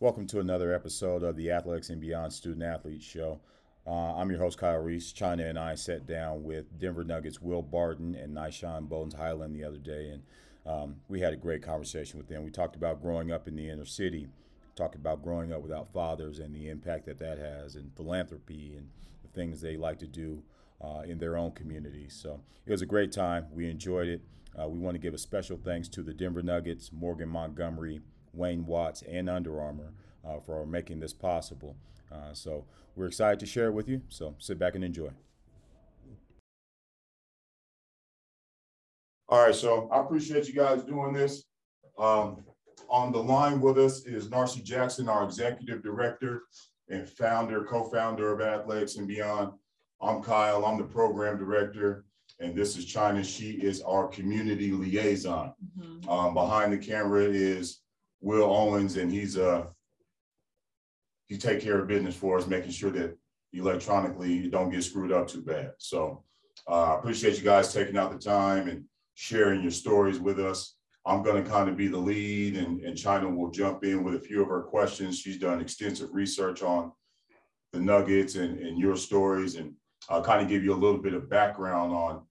Welcome to another episode of the Athletics and Beyond Student Athlete Show. Uh, I'm your host, Kyle Reese. China and I sat down with Denver Nuggets Will Barton and Nah'Shon Bones Hyland the other day, and um, we had a great conversation with them. We talked about growing up in the inner city, talked about growing up without fathers and the impact that that has, and philanthropy and the things they like to do uh, in their own communities. So it was a great time. We enjoyed it. Uh, we want to give a special thanks to the Denver Nuggets, Morgan Montgomery, Wayne Watts, and Under Armour uh, for making this possible. Uh, so we're excited to share it with you. So sit back and enjoy. All right, so I appreciate you guys doing this. Um, on the line with us is Narcy Jackson, our executive director and founder, co-founder of Athletics and Beyond. I'm Kyle, I'm the program director, and this is China. She is our community liaison. Mm-hmm. Um, behind the camera is Will Owens, and he's uh, he take care of business for us, making sure that electronically you don't get screwed up too bad. So uh, I uh, appreciate you guys taking out the time and sharing your stories with us. I'm going to kind of be the lead, and, and China will jump in with a few of her questions. She's done extensive research on the Nuggets and, and your stories, and I'll kind of give you a little bit of background on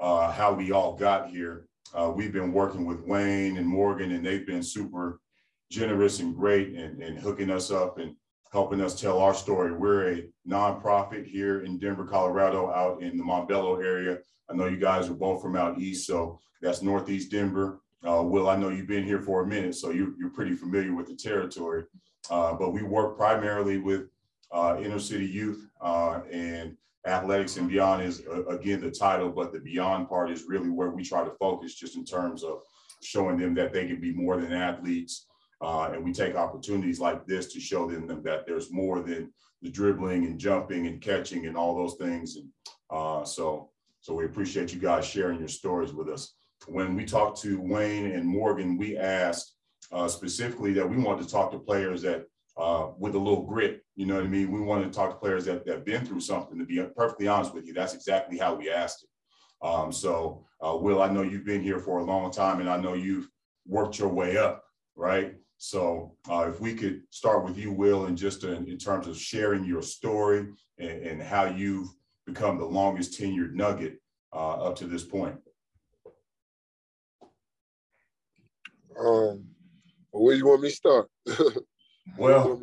uh, how we all got here. Uh, we've been working with Wayne and Morgan, and they've been super generous and great and, and hooking us up and helping us tell our story. We're a nonprofit here in Denver, Colorado, out in the Montbello area. I know you guys are both from out east, so that's Northeast Denver. Uh, Will, I know you've been here for a minute, so you, are pretty familiar with the territory. Uh, but we work primarily with uh, inner city youth uh, and athletics and beyond is uh, again the title, but the beyond part is really where we try to focus just in terms of showing them that they can be more than athletes. Uh, and we take opportunities like this to show them, that there's more than the dribbling and jumping and catching and all those things. And uh, so, so we appreciate you guys sharing your stories with us. When we talked to Wayne and Morgan, we asked uh, specifically that we wanted to talk to players that uh, with a little grit. You know what I mean? We wanted to talk to players that have been through something. To be perfectly honest with you, that's exactly how we asked it. Um, so, uh, Will, I know you've been here for a long time, and I know you've worked your way up, right? So, uh, if we could start with you, Will, and just in, in, terms of sharing your story and, and, how you've become the longest tenured Nugget uh, up to this point. Um, where do you want me to start? Well,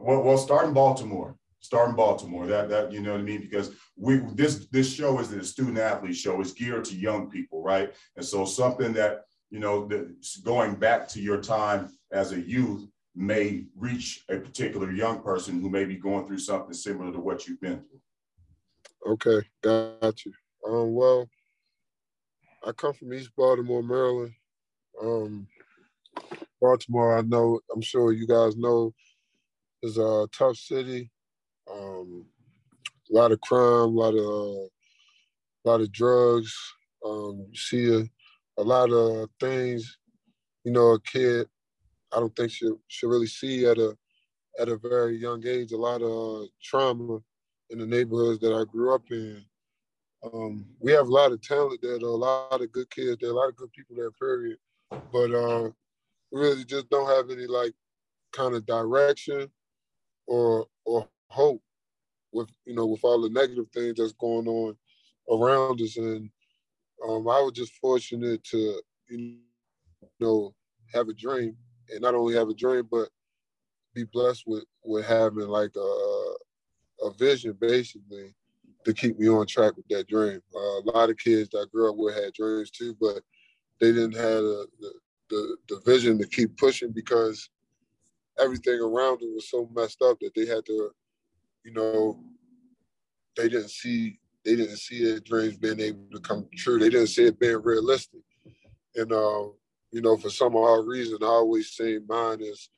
well, well, start in Baltimore. Start in Baltimore. That that you know what I mean? Because we this this show is a student athlete show. It's geared to young people, right? And so something that you know, going back to your time as a youth may reach a particular young person who may be going through something similar to what you've been through. Okay, got you. Um, well, I come from East Baltimore, Maryland. Um, Baltimore, I know, I'm sure you guys know, is a tough city. Um, a lot of crime, a lot of uh, a lot of drugs. Um, you see a, a lot of things. You know, a kid, I don't think she should really see at a at a very young age. A lot of uh, trauma in the neighborhoods that I grew up in. Um, we have a lot of talent there, though. A lot of good kids there, a lot of good people there. Period. But uh, really just don't have any like kind of direction or or hope with you know with all the negative things that's going on around us and um, I was just fortunate to you know have a dream and not only have a dream but be blessed with with having like a a vision basically to keep me on track with that dream. Uh, a lot of kids that I grew up with had dreams too, but they didn't have the, the, the vision to keep pushing because everything around them was so messed up that they had to, you know, they didn't see they didn't see their dreams being able to come true. They didn't see it being realistic. And uh, you know, for some odd reason, I always seen mine as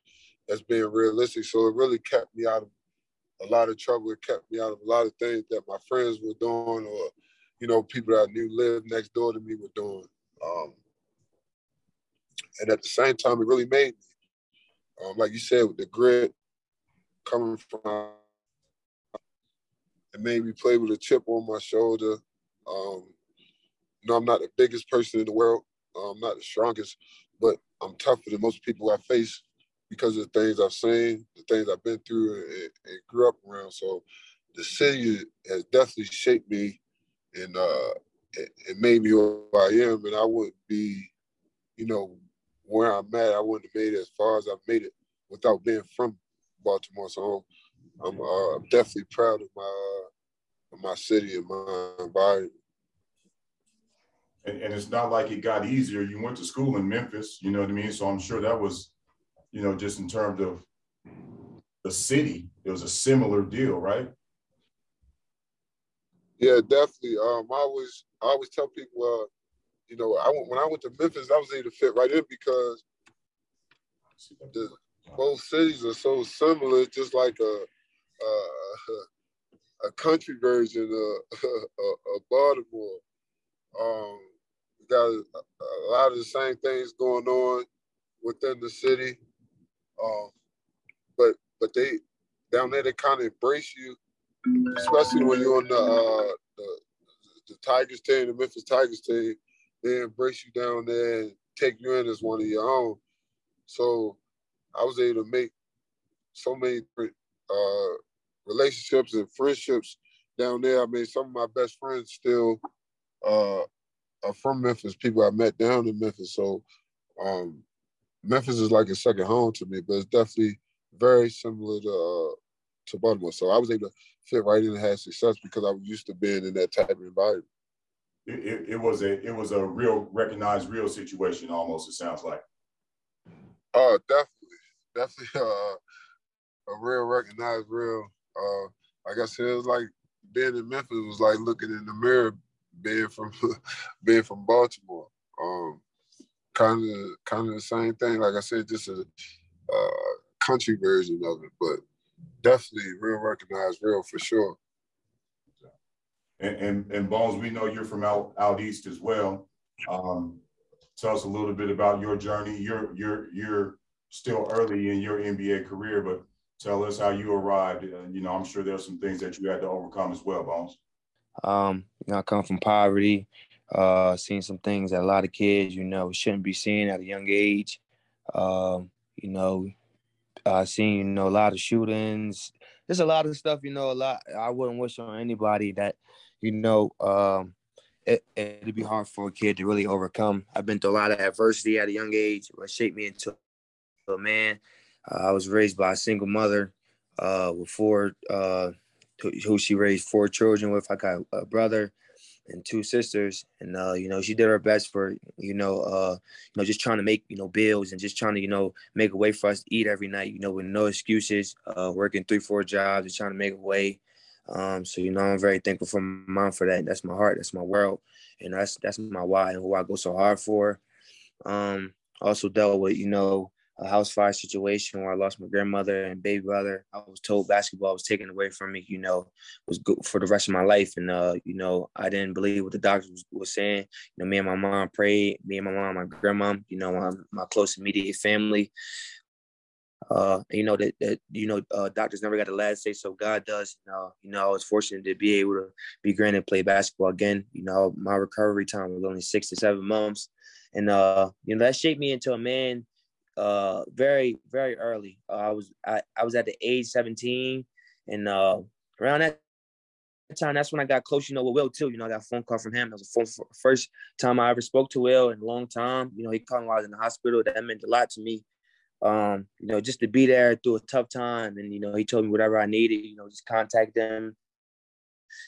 as being realistic. So it really kept me out of a lot of trouble. It kept me out of a lot of things that my friends were doing or, you know, people that I knew lived next door to me were doing. Um, and at the same time, it really made me, um, like you said, with the grit coming from, it made me play with a chip on my shoulder. Um, you know, I'm not the biggest person in the world. I'm not the strongest, but I'm tougher than most people I face because of the things I've seen, the things I've been through and, and grew up around. So the city has definitely shaped me and uh, it, it, made me who I am. And I wouldn't be, you know, where I'm at. I wouldn't have made it as far as I've made it without being from Baltimore. So I'm, uh, I'm definitely proud of my uh, of my city and my environment. And, and it's not like it got easier. You went to school in Memphis, you know what I mean? So I'm sure that was, you know, just in terms of the city, it was a similar deal, right? Yeah, definitely. Um, I always, I always tell people, uh, you know, I went, when I went to Memphis, I was able to fit right in because the, both cities are so similar, just like a a, a country version of, of, Baltimore. Um, got a, a, lot of the same things going on within the city, um, but but they down there they kind of embrace you, especially when you're on the, uh, the the Tigers team, the Memphis Tigers team. They embrace you down there and take you in as one of your own. So I was able to make so many uh, relationships and friendships down there. I mean, some of my best friends still uh, are from Memphis, people I met down in Memphis. So um, Memphis is like a second home to me, but it's definitely very similar to uh, to Baltimore. So I was able to fit right in and have success because I was used to being in that type of environment. It, it, it was a it was a real recognized real situation almost. It sounds like. Oh, uh, definitely, definitely uh, a real recognized real. Uh, like I said, it was like being in Memphis was like looking in the mirror, being from being from Baltimore. Um, kind of kind of the same thing. Like I said, just a uh, country version of it, but definitely real recognized, real for sure. And, and, and Bones, we know you're from out, out east as well. Um, tell us a little bit about your journey. You're you're you're still early in your NBA career, but tell us how you arrived. Uh, you know, I'm sure there's some things that you had to overcome as well, Bones. Um, you know, I come from poverty. Uh, seen some things that a lot of kids, you know, shouldn't be seeing at a young age. Um, you know, I seen you know a lot of shootings. There's a lot of stuff, you know, a lot. I wouldn't wish on anybody that, you know, um, it, it'd be hard for a kid to really overcome. I've been through a lot of adversity at a young age, what shaped me into a man. Uh, I was raised by a single mother uh, with four, uh, who she raised four children with. I got a brother and two sisters, and uh, you know she did her best for you know uh, you know just trying to make you know bills and just trying to you know make a way for us to eat every night. You know with no excuses, uh, working three four jobs, just trying to make a way. Um, so you know I'm very thankful for my mom for that. That's my heart. That's my world, and that's that's my why and who I go so hard for. Um, also dealt with you know a house fire situation where I lost my grandmother and baby brother. I was told basketball was taken away from me, you know, was good for the rest of my life. And, uh, you know, I didn't believe what the doctors was, was saying. You know, me and my mom prayed, me and my mom, my grandma, you know, my, my close immediate family. Uh, you know that, that you know uh, doctors never got the last say, so God does. You know, you know I was fortunate to be able to be granted play basketball again. You know, my recovery time was only six to seven months, and uh, you know that shaped me into a man uh very very early. Uh, I was I, I was at the age 17 and uh around that time that's when I got close, you know, with Will too. You know, I got a phone call from him. That was the phone, first time I ever spoke to Will in a long time. You know, he called me while I was in the hospital. That meant a lot to me. Um, you know, just to be there through a tough time. And, you know, he told me whatever I needed, you know, just contact them.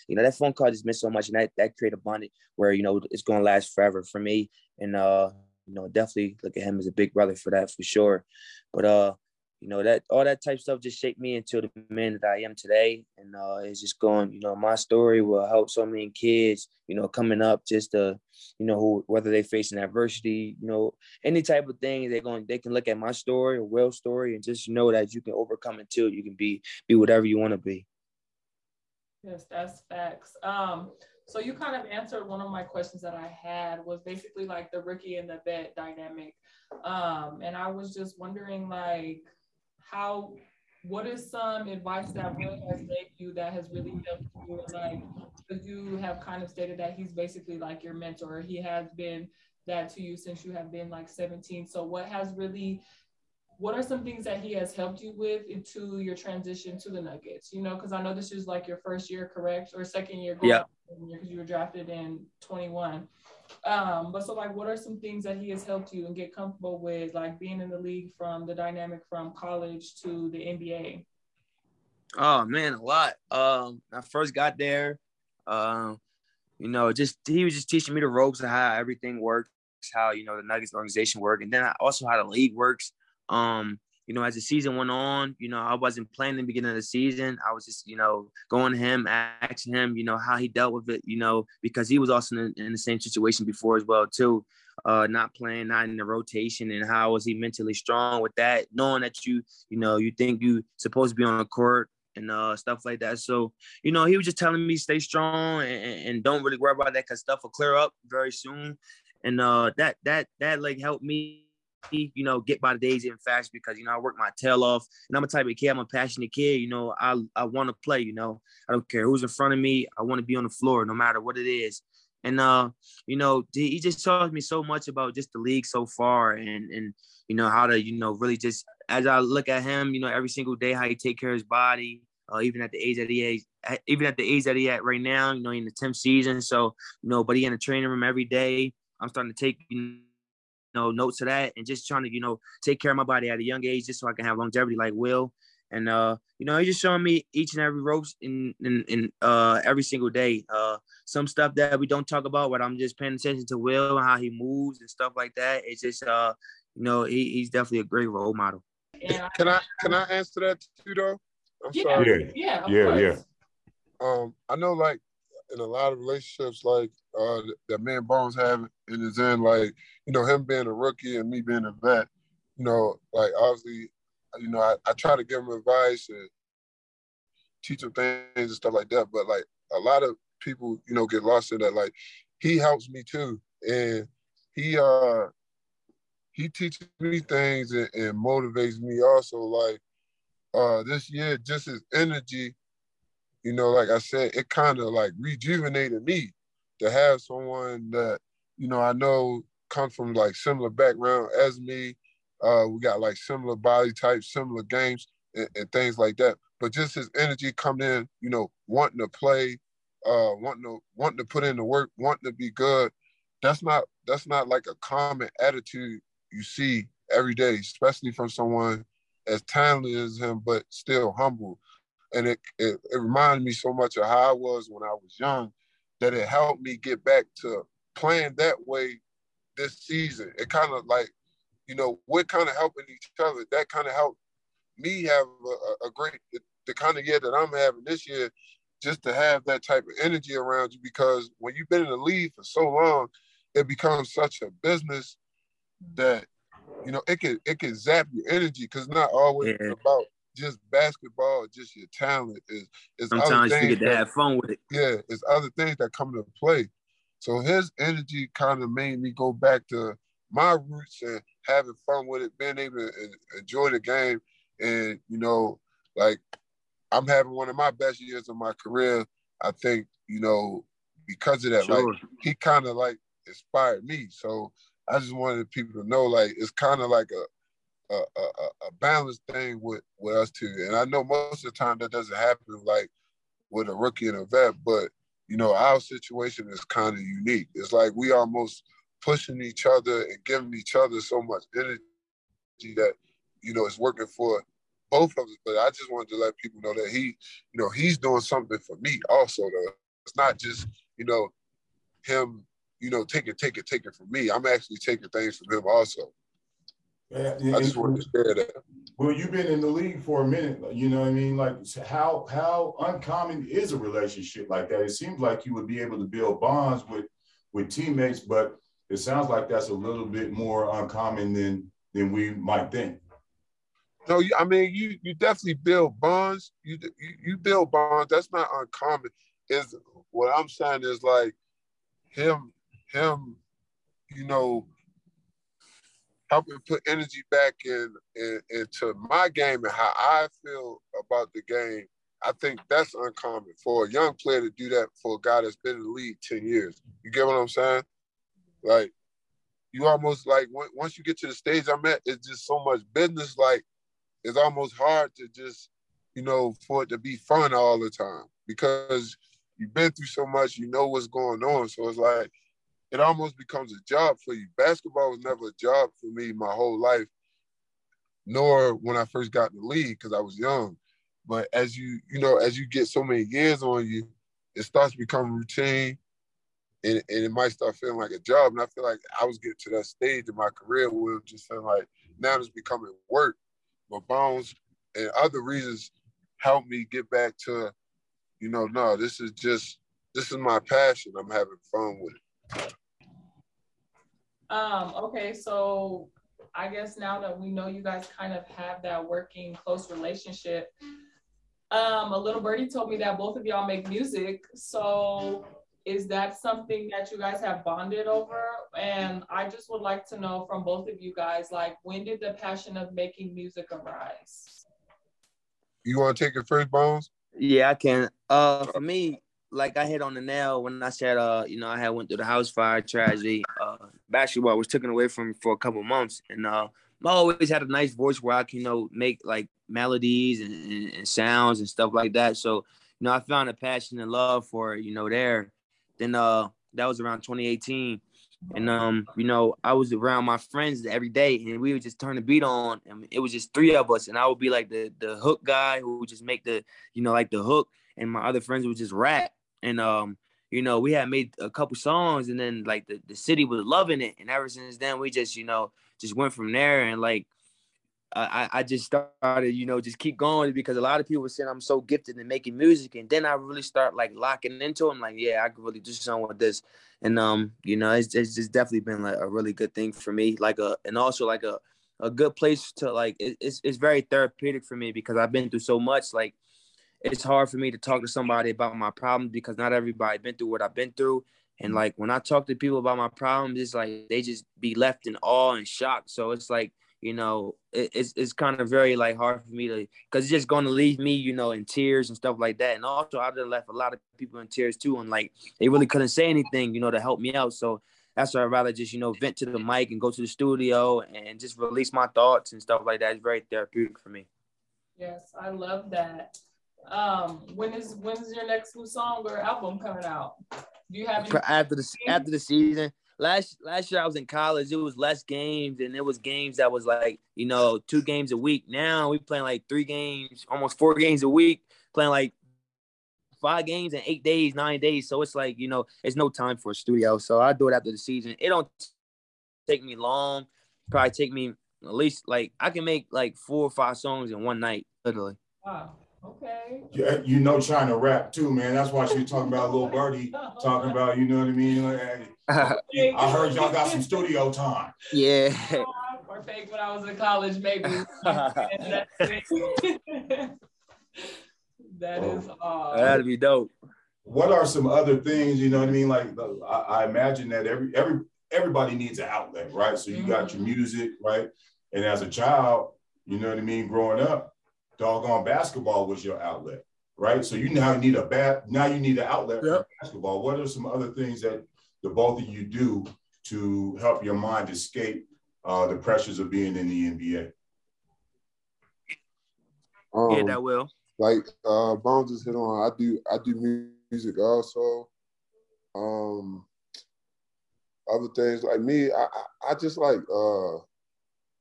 You know, that phone call just meant so much. And that, that created a bond where, you know, it's to last forever for me. And, uh, you know, definitely look at him as a big brother for that for sure. But uh, you know, that all that type stuff just shaped me into the man that I am today. And uh it's just going, you know, my story will help so many kids, you know, coming up just to, you know, who whether they facing adversity, you know, any type of thing, they're going they can look at my story or Will's story and just know that you can overcome it too. You can be be whatever you want to be. Yes, that's facts. Um so you kind of answered one of my questions that I had was basically like the rookie and the vet dynamic. Um, and I was just wondering like how what is some advice that Will has gave you that has really helped you? Like, you have kind of stated that he's basically like your mentor. He has been that to you since you have been like 17. So, what has really what are some things that he has helped you with into your transition to the Nuggets? You know, because I know this is like your first year, correct, or second year? Yeah. Because you were drafted in 21. Um, but so like, what are some things that he has helped you and get comfortable with, like being in the league from the dynamic from college to the NBA? Oh man, a lot. Um, I first got there, um, you know, just he was just teaching me the ropes of how everything works, how you know the Nuggets organization work, and then I also how the league works. Um, you know, as the season went on, you know, I wasn't playing in the beginning of the season. I was just, you know, going to him, asking him, you know, how he dealt with it, you know, because he was also in, in the same situation before as well, too. Uh, not playing, not in the rotation, and how was he mentally strong with that, knowing that you, you know, you think you supposed to be on the court and uh, stuff like that. So, you know, he was just telling me stay strong and, and don't really worry about that because stuff will clear up very soon. And uh, that that that like helped me you know, get by the days even fast because, you know, I work my tail off and I'm a type of kid, I'm a passionate kid, you know, I, I want to play, you know, I don't care who's in front of me. I want to be on the floor no matter what it is. And, uh, you know, he just taught me so much about just the league so far and, and, you know, how to, you know, really just, as I look at him, you know, every single day, how he take care of his body, uh, even at the age that he is, even at the age that he at right now, you know, in the 10th season. So, you know, but he in the training room every day. I'm starting to take, you know, notes of that and just trying to, you know, take care of my body at a young age just so I can have longevity like Will. And uh, you know, he's just showing me each and every ropes in in, in uh every single day. Uh some stuff that we don't talk about, but I'm just paying attention to Will and how he moves and stuff like that. It's just uh, you know, he, he's definitely a great role model. Can I can I answer that too though? I'm yeah, sorry. Yeah, yeah, yeah. Um, I know like in a lot of relationships, like uh, that man Bones have in his end, like you know him being a rookie and me being a vet. You know, like obviously, you know, I, I try to give him advice and teach him things and stuff like that. But like a lot of people, you know, get lost in that. Like he helps me too, and he uh he teaches me things and, and motivates me also. Like uh this year, just his energy you know, like I said, it kind of like rejuvenated me to have someone that, you know, I know comes from like similar background as me. Uh, we got like similar body types, similar games and, and things like that. But just his energy coming in, you know, wanting to play, uh, wanting to wanting to put in the work, wanting to be good. That's not that's not like a common attitude you see every day, especially from someone as talented as him, but still humble and it, it, it reminded me so much of how I was when I was young that it helped me get back to playing that way this season. It kind of like, you know, we're kind of helping each other. That kind of helped me have a, a great, the kind of year that I'm having this year, just to have that type of energy around you. Because when you've been in the league for so long, it becomes such a business that you know it can it can zap your energy because not always yeah. about just basketball, just your talent. Is is sometimes you get to that, have fun with it. Yeah, it's other things that come into play. So his energy kind of made me go back to my roots and having fun with it, being able to enjoy the game. And you know, like I'm having one of my best years of my career. I think you know because of that. Sure. Like he kind of like inspired me. So I just wanted people to know, like it's kind of like a a, a, a balanced thing with, with us two. And I know most of the time that doesn't happen like with a rookie and a vet, but you know, our situation is kind of unique. It's like we almost pushing each other and giving each other so much energy that, you know, it's working for both of us. But I just wanted to let people know that he, you know, he's doing something for me also though. It's not just, you know, him, you know, it, take it from me. I'm actually taking things from him also. Yeah, I just wanted to share that. Well, you've been in the league for a minute, you know what I mean? Like how how uncommon is a relationship like that? It seems like you would be able to build bonds with with teammates, but it sounds like that's a little bit more uncommon than than we might think. No, I mean you you definitely build bonds. You you, you build bonds. That's not uncommon. Is what I'm saying is like him him, you know, helping put energy back in, in, into my game and how I feel about the game. I think that's uncommon for a young player to do that for a guy that's been in the league 10 years. You get what I'm saying? Like, you almost like once you get to the stage I'm at, it's just so much business. Like it's almost hard to just, you know, for it to be fun all the time because you've been through so much, you know what's going on. So it's like it almost becomes a job for you. Basketball was never a job for me my whole life, nor when I first got in the league because I was young. But as you, you know, as you get so many years on you, it starts to become routine and, and it might start feeling like a job. And I feel like I was getting to that stage in my career where it just feeling like now it's becoming work. But Bones and other reasons helped me get back to, you know, no, this is just this is my passion. I'm having fun with it. Um, okay, so I guess now that we know you guys kind of have that working close relationship, um, a little birdie told me that both of y'all make music. So is that something that you guys have bonded over? And I just would like to know from both of you guys, like, when did the passion of making music arise? You want to take it first, Bones? Yeah, I can. Uh, for me, like I hit on the nail when I said, uh, you know, I had went through the house fire tragedy. Uh, basketball was taken away from me for a couple months, and uh, I always had a nice voice where I can, you know, make like melodies and, and, and sounds and stuff like that. So, you know, I found a passion and love for you know, there. Then uh that was around 2018. And um, you know, I was around my friends every day and we would just turn the beat on and it was just three of us. And I would be like the the hook guy who would just make the, you know, like the hook, and my other friends would just rap. And um, you know, we had made a couple songs and then like the, the city was loving it. And ever since then we just, you know, just went from there and like I, I just started, you know, just keep going because a lot of people were saying I'm so gifted in making music, and then I really start like locking into them, like, yeah, I could really do something with this, and um, you know, it's, it's just definitely been like a really good thing for me, like a, and also like a, a good place to like, it, it's it's very therapeutic for me because I've been through so much, like, it's hard for me to talk to somebody about my problems because not everybody been through what I've been through, and mm. like when I talk to people about my problems, it's like they just be left in awe and shock, so it's like you know, it, it's it's kind of very like hard for me to because it's just going to leave me, you know, in tears and stuff like that. And also, I've left a lot of people in tears too, and like they really couldn't say anything, you know, to help me out. So that's why I'd rather just you know vent to the mic and go to the studio and just release my thoughts and stuff like that. It's very therapeutic for me. Yes, I love that. Um, when is when is your next new song or album coming out? Do you have any- after the after the season? last last year I was in college, it was less games and it was games that was like, you know, two games a week. Now we playing like three games, almost four games a week, playing like five games in eight days, nine days. So it's like, you know, it's no time for a studio. So I do it after the season. It don't take me long. Probably take me at least like I can make like four or five songs in one night, literally. Wow. Okay. Yeah, you know China rap too, man. That's why she was talking about little birdie, talking about, you know what I mean? I heard y'all got some studio time. Yeah. Or fake when I was in college, maybe. that is uh, That'd be dope. What are some other things, you know what I mean? Like I, I imagine that every every everybody needs an outlet, right? So you mm-hmm. got your music, right? And as a child, you know what I mean, growing up, doggone basketball was your outlet, right? So you now need a bat. Now you need an outlet yep. for basketball. What are some other things that the both of you do to help your mind escape uh, the pressures of being in the NBA? Um, yeah, that will. Like uh, Bones just hit on. I do. I do music also. Um, other things like me, I, I, I just like uh,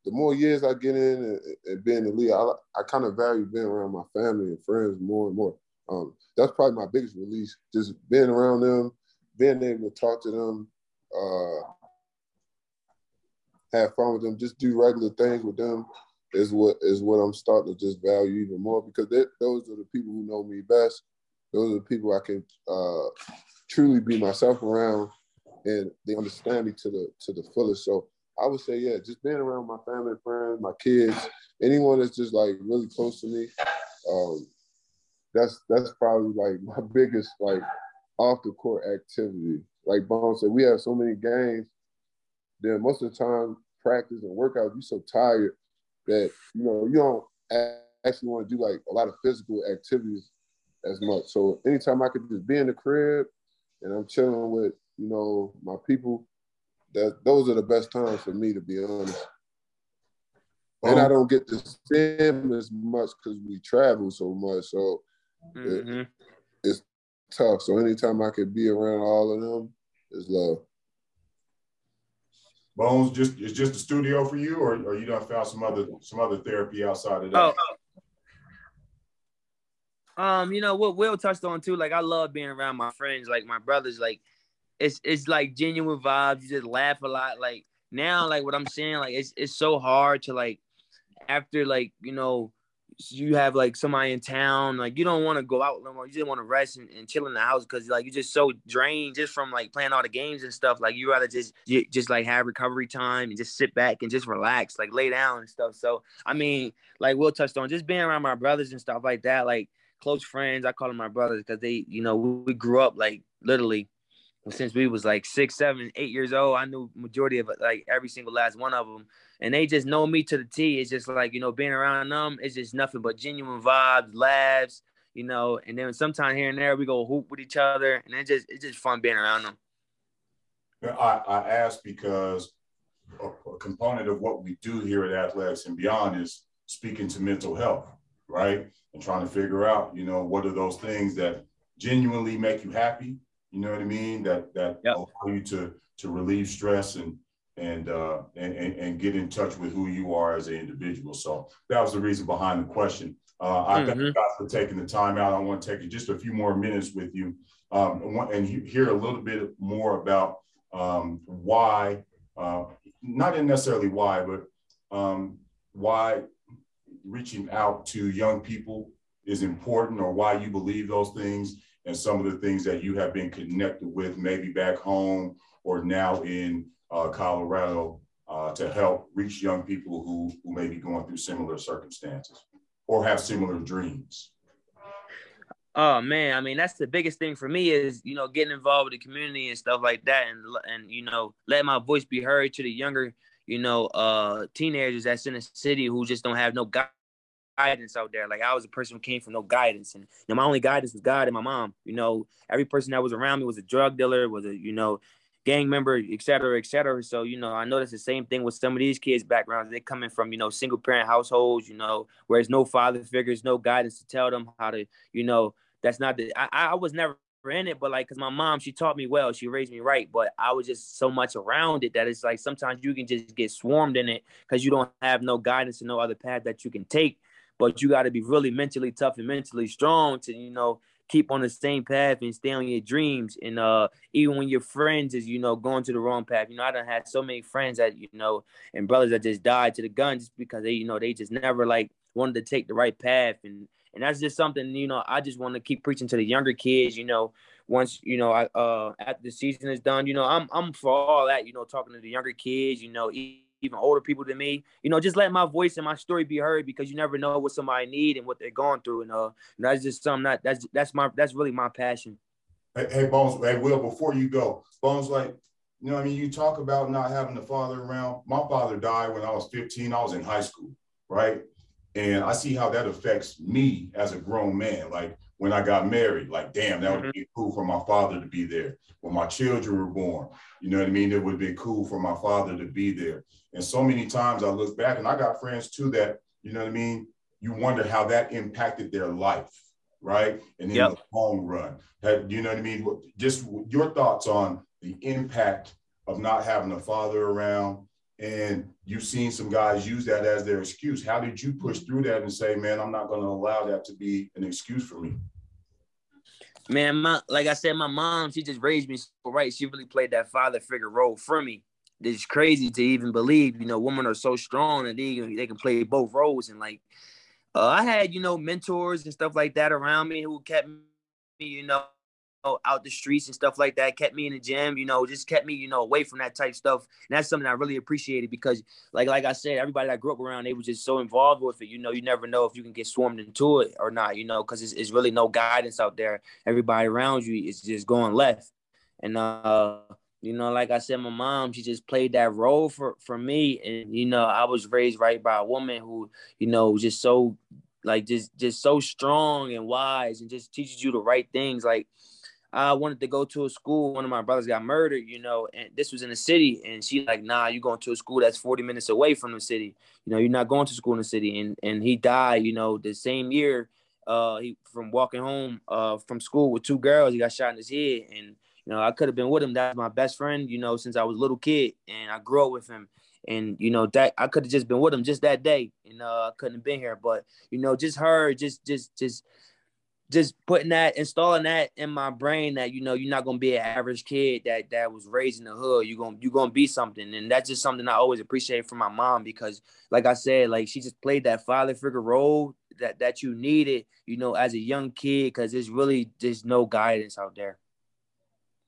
the more years I get in and, and being in the league, I, I kind of value being around my family and friends more and more. Um, that's probably my biggest release, just being around them, being able to talk to them, uh, have fun with them, just do regular things with them is what is what I'm starting to just value even more because those are the people who know me best. Those are the people I can uh, truly be myself around, and they understand me to the to the fullest. So I would say, yeah, just being around my family, friends, my kids, anyone that's just like really close to me. Um, that's that's probably like my biggest like off the court activity. Like Bone said, we have so many games. Then most of the time, practice and workout, you're so tired that you know you don't actually want to do like a lot of physical activities as much. So anytime I could just be in the crib and I'm chilling with you know my people that those are the best times for me to be honest. And I don't get to see him as much because we travel so much. So mm-hmm. it, it's tough. So anytime I could be around all of them is love. Bones, just it's just a studio for you, or, or you done found some other some other therapy outside of that? Oh. Um, you know what Will touched on too. Like I love being around my friends, like my brothers. Like it's it's like genuine vibes. You just laugh a lot. Like now, like what I'm saying, like it's it's so hard to like after like you know you have like somebody in town, like you don't want to go out no more. You just want to rest and, and, chill in the house because like you're just so drained just from like playing all the games and stuff. Like you rather just just like have recovery time and just sit back and just relax, like lay down and stuff. So I mean, like Will touched on, just being around my brothers and stuff like that, like close friends. I call them my brothers because they, you know, we, we grew up like literally since we was like six, seven, eight years old. I knew majority of like every single last one of them, and they just know me to the T. It's just like you know, being around them, it's just nothing but genuine vibes, laughs, you know. And then sometimes here and there we go hoop with each other, and it's just it's just fun being around them. I, I ask because a, a component of what we do here at Athletics and Beyond is speaking to mental health, right? And trying to figure out, you know, what are those things that genuinely make you happy you know what I mean? That that yep. allow you to to relieve stress and and, uh, and and get in touch with who you are as an individual. So that was the reason behind the question. Uh, I mm-hmm. thank you guys for taking the time out. I want to take just a few more minutes with you um, and, and, hear a little bit more about um, why, uh, not necessarily why, but um, why reaching out to young people is important or why you believe those things and some of the things that you have been connected with, maybe back home or now in uh, Colorado, uh, to help reach young people who, who may be going through similar circumstances or have similar dreams? Oh man, I mean that's the biggest thing for me is you know getting involved with the community and stuff like that, and and you know letting my voice be heard to the younger you know uh teenagers that's in the city who just don't have no out there. Like I was a person who came from no guidance, and you know, my only guidance was God and my mom. You know, every person that was around me was a drug dealer, was a you know, gang member, et cetera, et cetera. So you know, I noticed the same thing with some of these kids' backgrounds. They coming from you know single parent households, you know, where there's no father figures, no guidance to tell them how to, you know, that's not the. I, I was never in it, but like, cause my mom, she taught me well, she raised me right, but I was just so much around it that it's like sometimes you can just get swarmed in it because you don't have no guidance and no other path that you can take but you got to be really mentally tough and mentally strong to you know keep on the same path and stay on your dreams and uh even when your friends is you know going to the wrong path you know i don't have so many friends that you know and brothers that just died to the gun just because they you know they just never like wanted to take the right path and and that's just something you know i just want to keep preaching to the younger kids you know once you know i uh after the season is done you know i'm i'm for all that you know talking to the younger kids you know even older people than me. You know, just let my voice and my story be heard because you never know what somebody need and what they're going through. And uh, that's just something that that's that's my that's really my passion. Hey, hey Bones, hey Will, before you go, Bones, like you know, I mean, you talk about not having a father around. My father died when I was 15. I was in high school, right? And I see how that affects me as a grown man. Like when I got married, like, damn, that would mm-hmm. be cool for my father to be there. When my children were born, you know what I mean? It would be cool for my father to be there. And so many times I look back and I got friends too that, you know what I mean? You wonder how that impacted their life, right? And in yep. the long run, that, you know what I mean? Just your thoughts on the impact of not having a father around and you've seen some guys use that as their excuse. How did you push through that and say, man, I'm not going to allow that to be an excuse for me? Man, my like I said, my mom, she just raised me so right. She really played that father figure role for me. It's crazy to even believe, you know, women are so strong and they they can play both roles. And like, uh, I had you know mentors and stuff like that around me who kept me, you know, out the streets and stuff like that, kept me in the gym, you know, just kept me, you know, away from that type stuff. And that's something I really appreciated because like like I said, everybody I grew up around, they was just so involved with it. You know, you never know if you can get swarmed into it or not, you know, because it's, it's really no guidance out there. Everybody around you is just going left. And uh you know, like I said, my mom, she just played that role for for me. And, you know, I was raised right by a woman who, you know, just so like just just so strong and wise and just teaches you the right things. Like I wanted to go to a school. One of my brothers got murdered, you know, and this was in the city. And she like, nah, you going to a school that's 40 minutes away from the city. You know, you're not going to school in the city. And and he died, you know, the same year. Uh, he from walking home uh from school with two girls. He got shot in his head, and you know, I could have been with him. That's my best friend, you know, since I was a little kid, and I grew up with him. And you know that I could have just been with him just that day, and uh, I couldn't have been here. But you know, just her, just just just just putting that, installing that in my brain that you know you're not gonna be an average kid that that was raised in the hood. You're gonna you're gonna be something, and that's just something I always appreciate from my mom because, like I said, like she just played that father figure role that that you needed, you know, as a young kid, because there's really there's no guidance out there.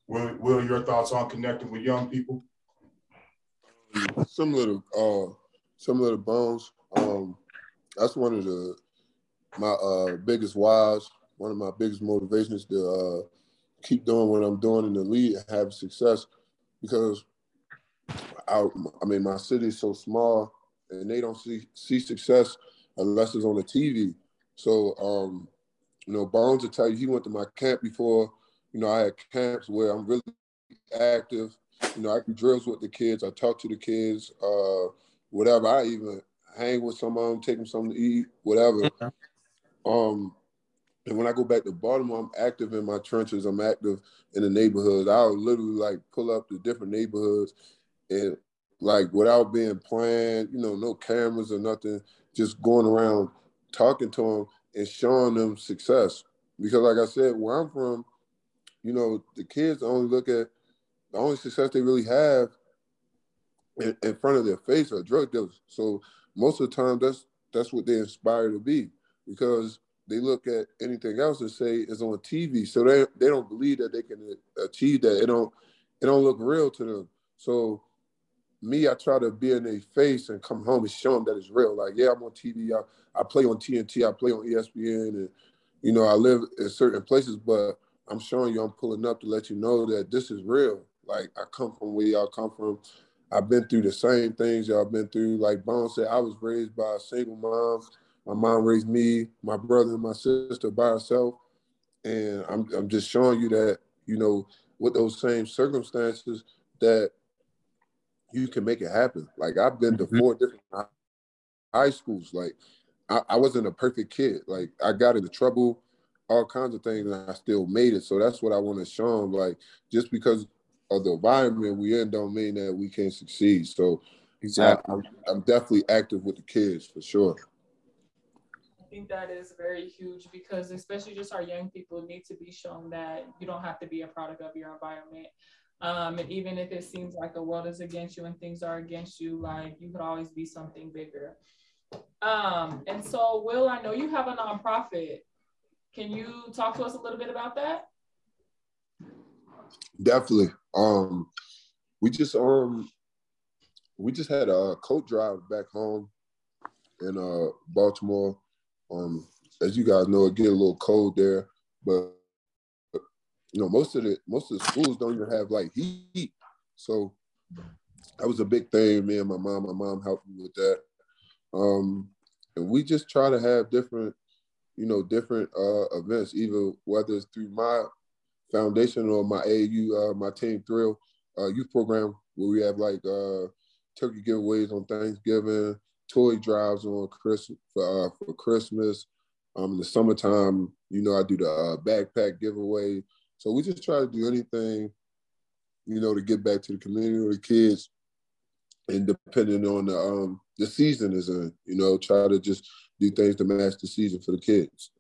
Will, Will, your thoughts on connecting with young people? Similar to uh, similar to Bones, um, that's one of the my uh, biggest whys one of my biggest motivations to uh, keep doing what I'm doing in the league and have success because I, I mean my city is so small and they don't see see success unless it's on the TV. So um, you know, Bones will tell you he went to my camp before. You know, I had camps where I'm really active. You know, I do drills with the kids. I talk to the kids. Uh, whatever. I even hang with some of them, take them something to eat, whatever. Um, and when I go back to Baltimore, I'm active in my trenches. I'm active in the neighborhoods. I'll literally like pull up to different neighborhoods and like without being planned, you know, no cameras or nothing, just going around talking to them and showing them success. Because like I said, where I'm from, you know, the kids only look at the only success they really have in, in front of their face are drug dealers. So most of the time that's that's what they inspire to be because they look at anything else and say is on TV. So they they don't believe that they can achieve that. It don't it don't look real to them. So me, I try to be in their face and come home and show them that it's real. Like, yeah, I'm on TV. I, I play on TNT. I play on ESPN, and you know, I live in certain places. But I'm showing you, I'm pulling up to let you know that this is real. Like, I come from where y'all come from. I've been through the same things y'all been through. Like Bone said, I was raised by a single mom my mom raised me, my brother, and my sister by herself. And I'm, I'm just showing you that, you know, with those same circumstances, that you can make it happen. Like I've been to mm-hmm. four different high schools. Like I, I wasn't a perfect kid. Like I got into trouble, all kinds of things, and I still made it. So that's what I want to show them. Like just because of the environment we in don't mean that we can't succeed. So exactly. I, I'm definitely active with the kids for sure think that is very huge because especially just our young people need to be shown that you don't have to be a product of your environment. Um, and even if it seems like the world is against you and things are against you, like you could always be something bigger. Um, and so, Will, I know you have a nonprofit. Can you talk to us a little bit about that? Definitely. Um, we just um we just had a coat drive back home in uh Baltimore um, as you guys know, it get a little cold there, but you know, most of the most of the schools don't even have like heat. So that was a big thing. Me and my mom, my mom helped me with that. Um, and we just try to have different, you know, different uh, events, even whether it's through my foundation or my AU, uh, my team thrill uh, youth program, where we have like uh, turkey giveaways on Thanksgiving, toy drives on Christmas for, uh, for Christmas. Um, in the summertime, you know, I do the uh, backpack giveaway. So we just try to do anything, you know, to get back to the community or the kids. And depending on the um, the season is in, you know, try to just do things to match the season for the kids.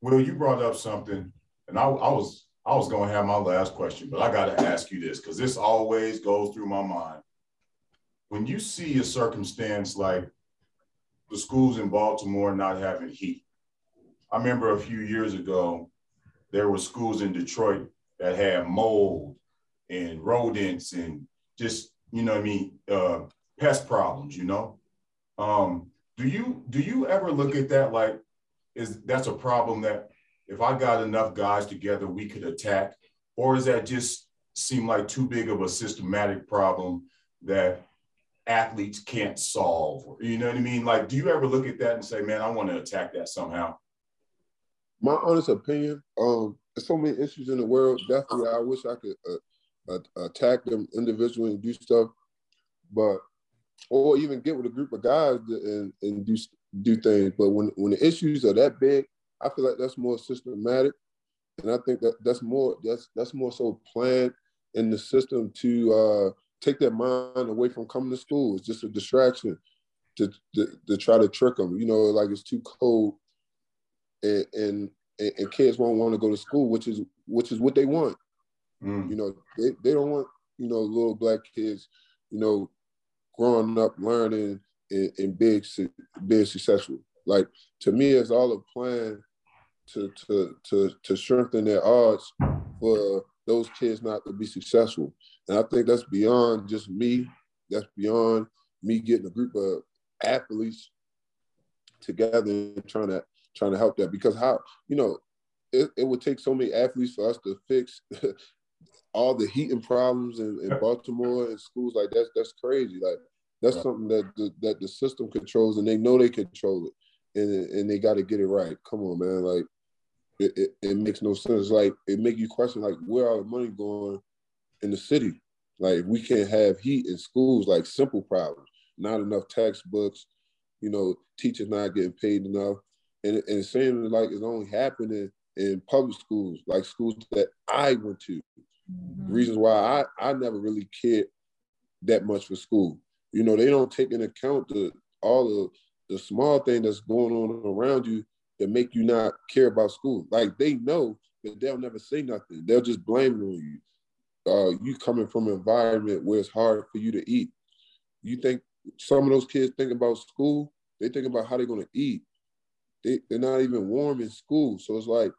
Will, you brought up something, and I, I was I was to have my last question, but I got to ask you this because this always goes through my mind when you see a circumstance like the schools in Baltimore not having heat, I remember a few years ago, there were schools in Detroit that had mold and rodents and just, you know I mean, uh, pest problems, you know? Um, do you do you ever look at that like is that's a problem that if I got enough guys together we could attack, or is that just seem like too big of a systematic problem that athletes can't solve. You know what I mean? Like, do you ever look at that and say, man, I want to attack that somehow? My honest opinion, um, there's so many issues in the world. Definitely, I wish I could uh, uh, attack them individually and do stuff, but or even get with a group of guys and, and do do things. But when when the issues are that big, I feel like that's more systematic, and I think that that's more that's that's more so planned in the system to uh, take their mind away from coming to school. It's just a distraction to, to, to try to trick them. You know, like it's too cold, and and, and kids won't want to go to school, which is which is what they want. Mm. You know, they, they don't want you know little black kids, you know, growing up learning and, and being being successful. Like to me, it's all a plan to to to to strengthen their odds for those kids not to be successful. And I think that's beyond just me. That's beyond me getting a group of athletes together and trying to trying to help that. Because how you know it, it would take so many athletes for us to fix all the heating problems in, in Baltimore and schools like that's that's crazy. Like that's right. something that the, that the system controls and they know they control it and and they got to get it right. Come on, man. Like it, it, it, makes no sense. Like it make you question like where are the money going in the city. Like we can't have heat in schools, like simple problems, not enough textbooks, you know, teachers not getting paid enough. And, and saying like it's only happening in public schools, like schools that I went to. Mm-hmm. Reasons why I, I never really cared that much for school. You know, they don't take into account the all the the small thing that's going on around you that make you not care about school. Like they know, but they'll never say nothing. They'll just blame it on you uh, you coming from an environment where it's hard for you to eat. You think some of those kids think about school, they think about how they're gonna eat. They, they're not even warm in school. So it's like,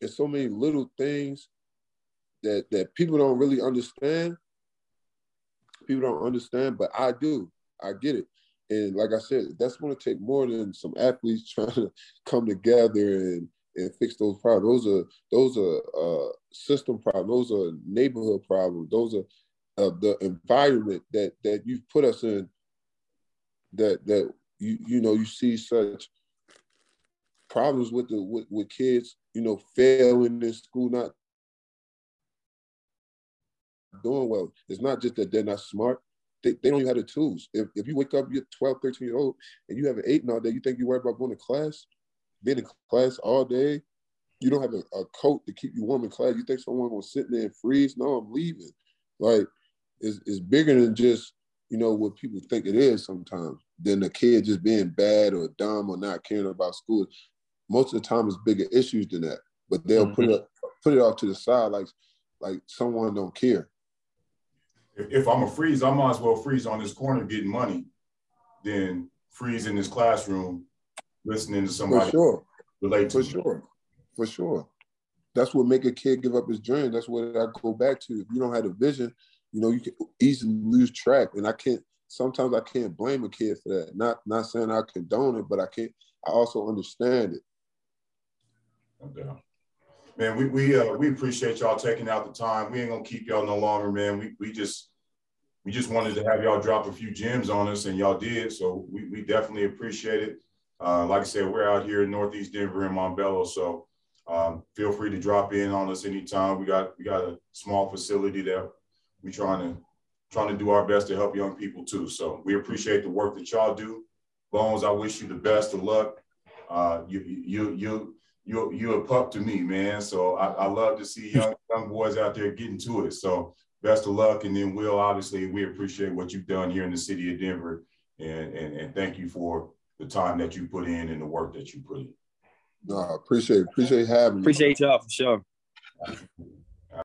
there's so many little things that, that people don't really understand. People don't understand, but I do. I get it. And like I said, that's gonna take more than some athletes trying to come together and and fix those problems. Those are those are uh, system problems. Those are neighborhood problems. Those are uh, the environment that that you've put us in. That that you you know you see such problems with the with, with kids. You know, failing in school, not doing well. It's not just that they're not smart. They, they don't even have the tools. If, if you wake up, you're 12, 13 years old, and you have an eight all day, you think you're worried about going to class? Been in class all day. You don't have a, a, coat to keep you warm in class. You think someone gonna sit there and freeze? No, I'm leaving. Like it's, it's bigger than just you know what people think it is sometimes. Than the kid just being bad or dumb or not caring about school. Most of the time, it's bigger issues than that. But they'll mm-hmm. put it put it off to the side like like someone don't care. If, if I'm a freeze, I might as well freeze on this corner getting money, than freeze in this classroom listening to somebody for sure. relate to. For sure. For sure. That's what make a kid give up his dream. That's what I go back to. If you don't have a vision, you know, you can easily lose track. And I can't sometimes I can't blame a kid for that. Not not saying I condone it, but I can't I also understand it. Okay. Man, we we uh, we appreciate y'all taking out the time. We ain't gonna keep y'all no longer, man. We we just we just wanted to have y'all drop a few gems on us, and y'all did. So we, we definitely appreciate it. Uh, like I said, we're out here in Northeast Denver in Montbello, so um, feel free to drop in on us anytime. We got we got a small facility that we trying to trying to do our best to help young people too. So we appreciate the work that y'all do. Bones, I wish you the best of luck. Uh, you you you you you a pup to me, man. So I, I love to see young young boys out there getting to it. So best of luck, and then Will, obviously, we appreciate what you've done here in the city of Denver, and and, and thank you for the time that you put in and the work that you put in. No, appreciate appreciate having me. Appreciate y'all for sure.